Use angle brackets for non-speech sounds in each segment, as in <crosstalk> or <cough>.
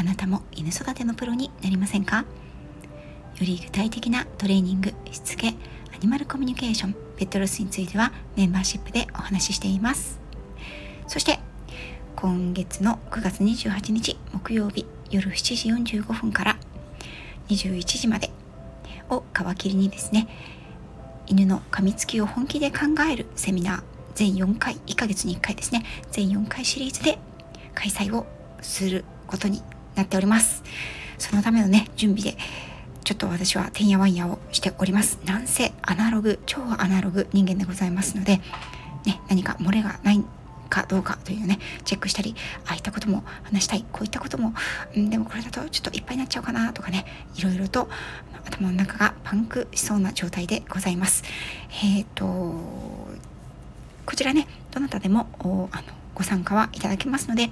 あなたも犬育てのプロになりませんか？より具体的なトレーニングしつけアニマルコミュニケーションペットロスについてはメンバーシップでお話ししています。そして今月の9月28日木曜日夜7時45分から21時までを皮切りにですね犬の噛みつきを本気で考えるセミナー全4回1ヶ月に1回ですね全4回シリーズで開催をすることになっております。そのためのね準備でちょっと私はてんやわんやをしております。なんせアナログ超アナログ人間でございますのでね何か漏れがないかどうかというねチェックしたりああいったことも話したいこういったことも、ん、でもこれだとちょっといっぱいになっちゃうかなとかねいろいろと頭の中がパンクしそうな状態でございます。えっ、ー、とこちらねどなたでもあのご参加はいただけますので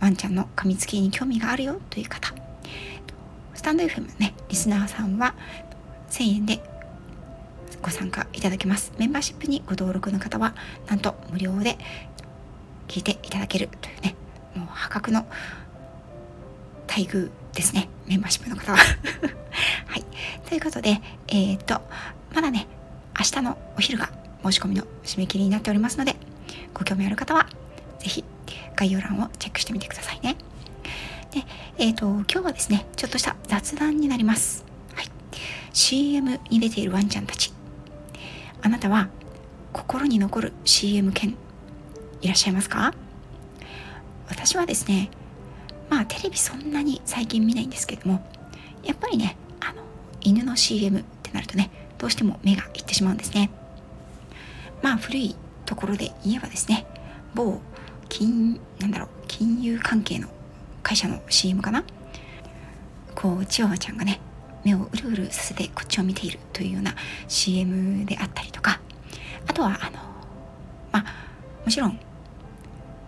ワンちゃんの噛みつきに興味があるよという方。スタンド FM のねリスナーさんは1000円でご参加いただけます。メンバーシップにご登録の方はなんと無料で聞いていただけるというねもう破格の待遇ですね。メンバーシップの方は。<laughs> はい。ということでえっ、とまだね明日のお昼が申し込みの締め切りになっておりますのでご興味ある方は是非概要欄をチェックしてみてくださいね。で、えっ、ー、と、今日はですね、ちょっとした雑談になります。はい。CM に出ているワンちゃんたち。あなたは心に残る CM 犬いらっしゃいますか？私はですね、まあテレビそんなに最近見ないんですけども、やっぱりね、あの、犬の CM ってなるとね、どうしても目がいってしまうんですね。まあ古いところで言えばですね、某金なんだろう金融関係の会社の CM かな？こうチワワちゃんがね目をうるうるさせてこっちを見ているというような CM であったりとかあとはあのまあもちろん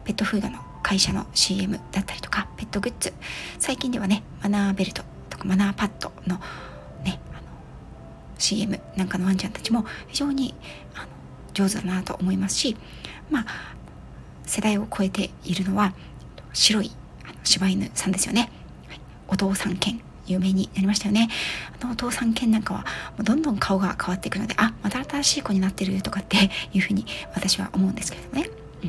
ペットフードの会社の CM だったりとかペットグッズ最近ではねマナーベルトとかマナーパッドのねあの CM なんかのワンちゃんたちも非常にあの上手だなと思いますしまあ世代を超えているのは白い柴犬さんですよね、はい、お父さん犬有名になりましたよね。あのお父さん犬なんかはどんどん顔が変わっていくのであまた新しい子になってるとかっていうふうに私は思うんですけどね。うん、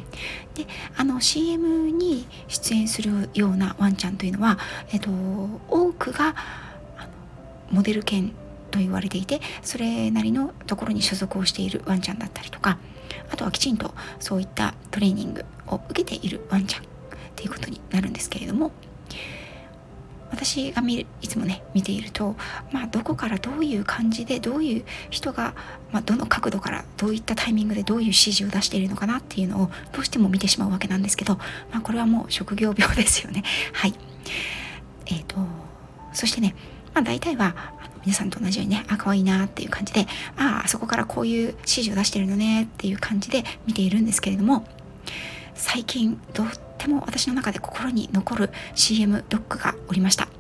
であの CM に出演するようなワンちゃんというのは、えっと、多くがモデル犬と言われていてそれなりのところに所属をしているワンちゃんだったりとかあとはきちんとそういったトレーニングを受けているワンちゃんっていうことになるんですけれども私が見るいつもね見ていると、まあ、どこからどういう感じでどういう人が、まあ、どの角度からどういったタイミングでどういう指示を出しているのかなっていうのをどうしても見てしまうわけなんですけど、まあ、これはもう職業病ですよね。はいえーと、そしてね、まあ、大体は皆さんと同じようにねあ可愛いなっていう感じでああそこからこういう指示を出してるのねっていう感じで見ているんですけれども最近とっても私の中で心に残る CM ドッグがおりました、ま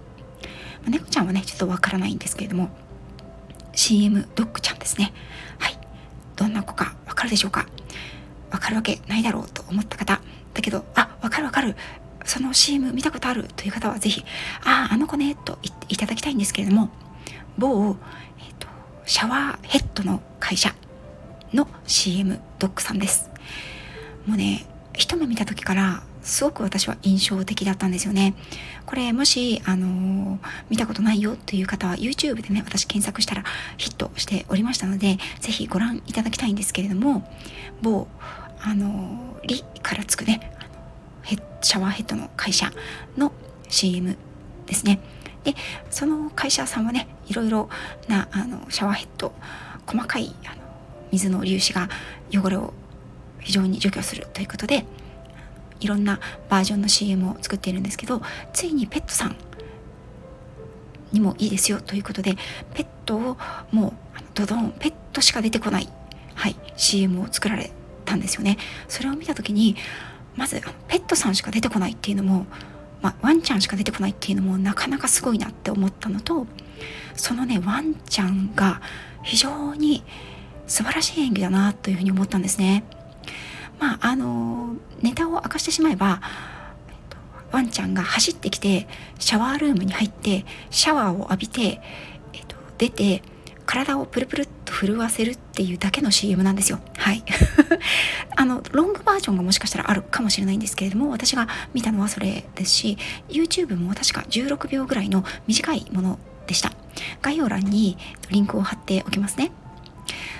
あ、猫ちゃんはねちょっとわからないんですけれども CM ドッグちゃんですね。はい。どんな子かわかるでしょうか？わかるわけないだろうと思った方。だけどあわかるわかる。その CM 見たことあるという方はぜひあああの子ねと言っていただきたいんですけれども某、えーと、シャワーヘッドの会社の CM ドッグさんですもうね一目見た時からすごく私は印象的だったんですよね。これもし、あのー、見たことないよという方は YouTube でね、私検索したらヒットしておりましたので、ぜひご覧いただきたいんですけれども、某、あのー、リからつくね、あのヘシャワーヘッドの会社の CM ですね。で、その会社さんはね、いろいろな、あの、シャワーヘッド、細かい、あの、水の粒子が汚れを非常に除去するということでいろんなバージョンの CM を作っているんですけどついにペットさんにもいいですよということでペットをもうドドンペットしか出てこない、はい、CM を作られたんですよねそれを見た時にまずペットさんしか出てこないっていうのも、まあ、ワンちゃんしか出てこないっていうのもなかなかすごいなって思ったのとそのねワンちゃんが非常に素晴らしい演技だなというふうに思ったんですね。まああのネタを明かしてしまえばワンちゃんが走ってきてシャワールームに入ってシャワーを浴びて、えっと、出て体をプルプルっと震わせるっていうだけの CM なんですよ。はい。<laughs> あの、ロングバージョンがもしかしたらあるかもしれないんですけれども、私が見たのはそれですし、YouTube も確か16秒ぐらいの短いものでした。概要欄にリンクを貼っておきますね。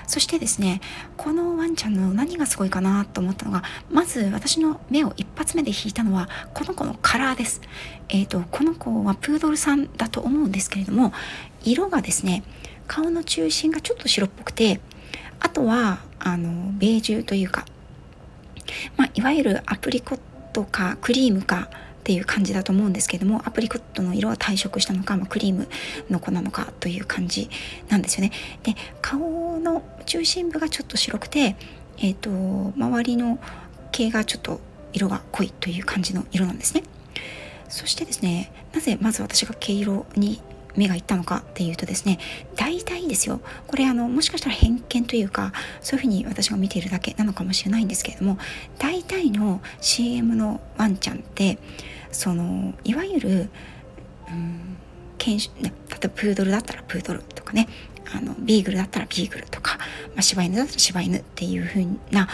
そしてですねこのワンちゃんの何がすごいかなと思ったのがまず私の目を一発目で引いたのはこの子のカラーです。えーと、この子はプードルさんだと思うんですけれども色がですね顔の中心がちょっと白っぽくてあとはあのベージュというか、まあ、いわゆるアプリコットかクリームかっていう感じだと思うんですけどもアプリコットの色は退色したのか、まあ、クリームの子なのかという感じなんですよね。で顔の中心部がちょっと白くて、えーと、周りの毛がちょっと色が濃いという感じの色なんですね。そしてですねなぜまず私が毛色に目がいったのかっていうとですね大体ですよ。これあのもしかしたら偏見というかそういうふうに私が見ているだけなのかもしれないんですけれども大体の CM のワンちゃんってそのいわゆる、うん、犬種、例えばプードルだったらプードルとかねあのビーグルだったらビーグルとか、まあ、柴犬だったら柴犬っていう風な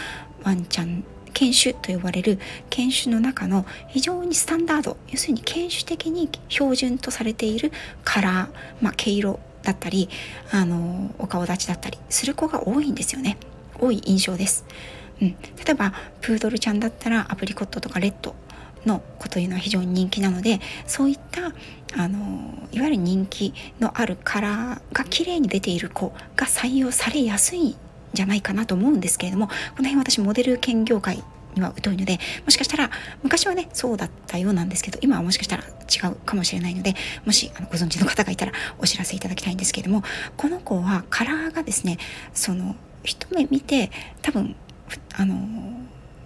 ワンちゃん犬種と呼ばれる犬種の中の非常にスタンダード要するに犬種的に標準とされているカラー、まあ、毛色だったりあのお顔立ちだったりする子が多いんですよね。多い印象です、うん、例えばプードルちゃんだったらアプリコットとかレッドの子というのは非常に人気なのでそういったあのいわゆる人気のあるカラーが綺麗に出ている子が採用されやすいじゃないかなと思うんですけれどもこの辺私モデル兼業界には疎いのでもしかしたら昔はねそうだったようなんですけど今はもしかしたら違うかもしれないのでもしあのご存知の方がいたらお知らせいただきたいんですけれどもこの子はカラーがですねその一目見て多分あの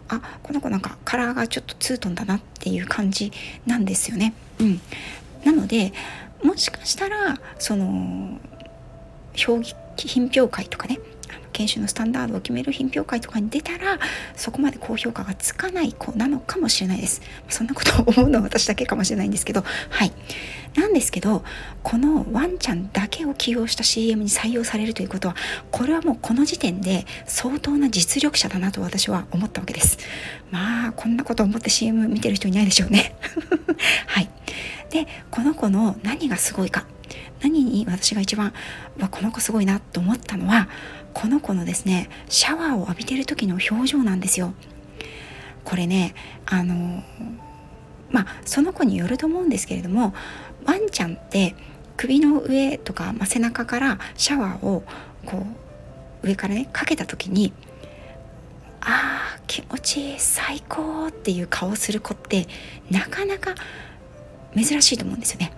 あこの子なんかカラーがちょっとツートンだなっていう感じなんですよね。うん、なのでもしかしたらその評議品評会とかね研修のスタンダードを決める品評会とかに出たらそこまで高評価がつかない子なのかもしれないです。そんなことを思うのは私だけかもしれないんですけど。はい。なんですけどこのワンちゃんだけを起用した CM に採用されるということはこれはもうこの時点で相当な実力者だなと私は思ったわけです。まあこんなこと思って CM 見てる人いないでしょうね。<laughs> はい。でこの子の何がすごいか。何に私が一番わこの子すごいなと思ったのはこの子のですねシャワーを浴びてる時の表情なんですよこれねあのまあその子によると思うんですけれどもワンちゃんって首の上とか、まあ、背中からシャワーをこう上からねかけた時にあー気持ちいい最高っていう顔する子ってなかなか珍しいと思うんですよね。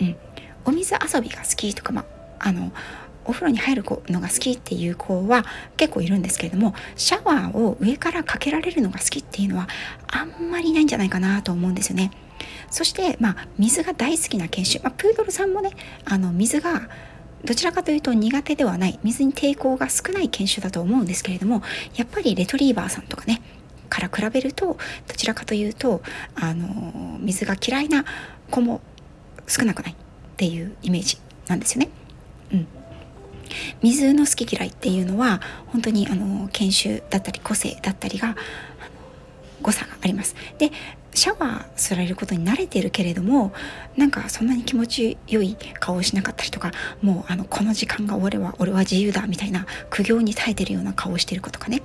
うん、お水遊びが好きとか、ま、あのお風呂に入るのが好きっていう子は結構いるんですけれどもシャワーを上からかけられるのが好きっていうのはあんまりないんじゃないかなと思うんですよね。そして、まあ、水が大好きな犬種、まあ、プードルさんもねあの水がどちらかというと苦手ではない水に抵抗が少ない犬種だと思うんですけれどもやっぱりレトリーバーさんとかねから比べるとどちらかというとあの水が嫌いな子も少なくないっていうイメージなんですよね。水の好き嫌いっていうのは本当にあの研修だったり個性だったりが誤差があります。でシャワーすられることに慣れてるけれどもなんかそんなに気持ちよい顔をしなかったりとかもうあのこの時間が終われば俺は自由だみたいな苦行に耐えてるような顔をしてる子とかね。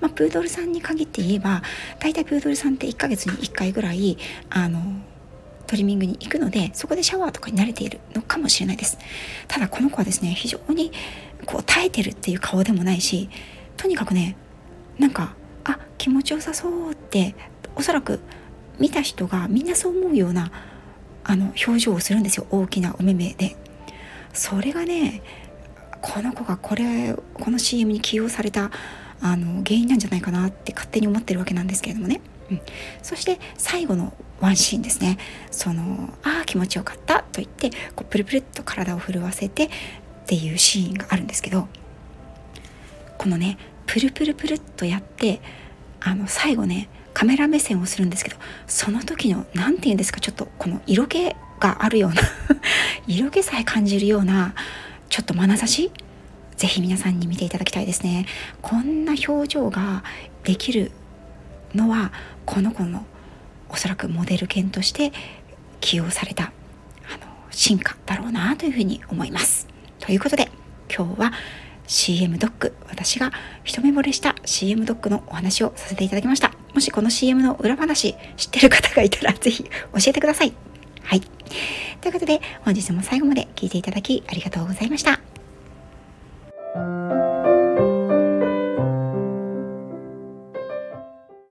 まあ、プードルさんに限って言えば大体プードルさんって1ヶ月に1回ぐらいあのトリミングに行くのでそこでシャワーとかに慣れているのかもしれないです。ただこの子はですね非常にこう耐えてるっていう顔でもないしとにかくねなんかあ気持ちよさそうっておそらく見た人がみんなそう思うようなあの表情をするんですよ。大きなお目目で。それがねこの子がこれこの CM に起用されたあの原因なんじゃないかなって勝手に思ってるわけなんですけれどもね、うん、そして最後のワンシーンですね。そのああ気持ちよかったと言ってこうプルプルっと体を震わせてっていうシーンがあるんですけどこのねプルプルプルっとやってあの最後ねカメラ目線をするんですけどその時の何て言うんですかちょっとこの色気があるような <laughs> 色気さえ感じるようなちょっと眼差しぜひ皆さんに見ていただきたいですね。こんな表情ができるのはこの子のおそらくモデル犬として起用されたあの進化だろうなというふうに思います。ということで今日は CM ドッグ私が一目惚れした CM ドッグのお話をさせていただきました。もしこの CM の裏話知ってる方がいたらぜひ教えてください。はい。ということで本日も最後まで聞いていただきありがとうございました。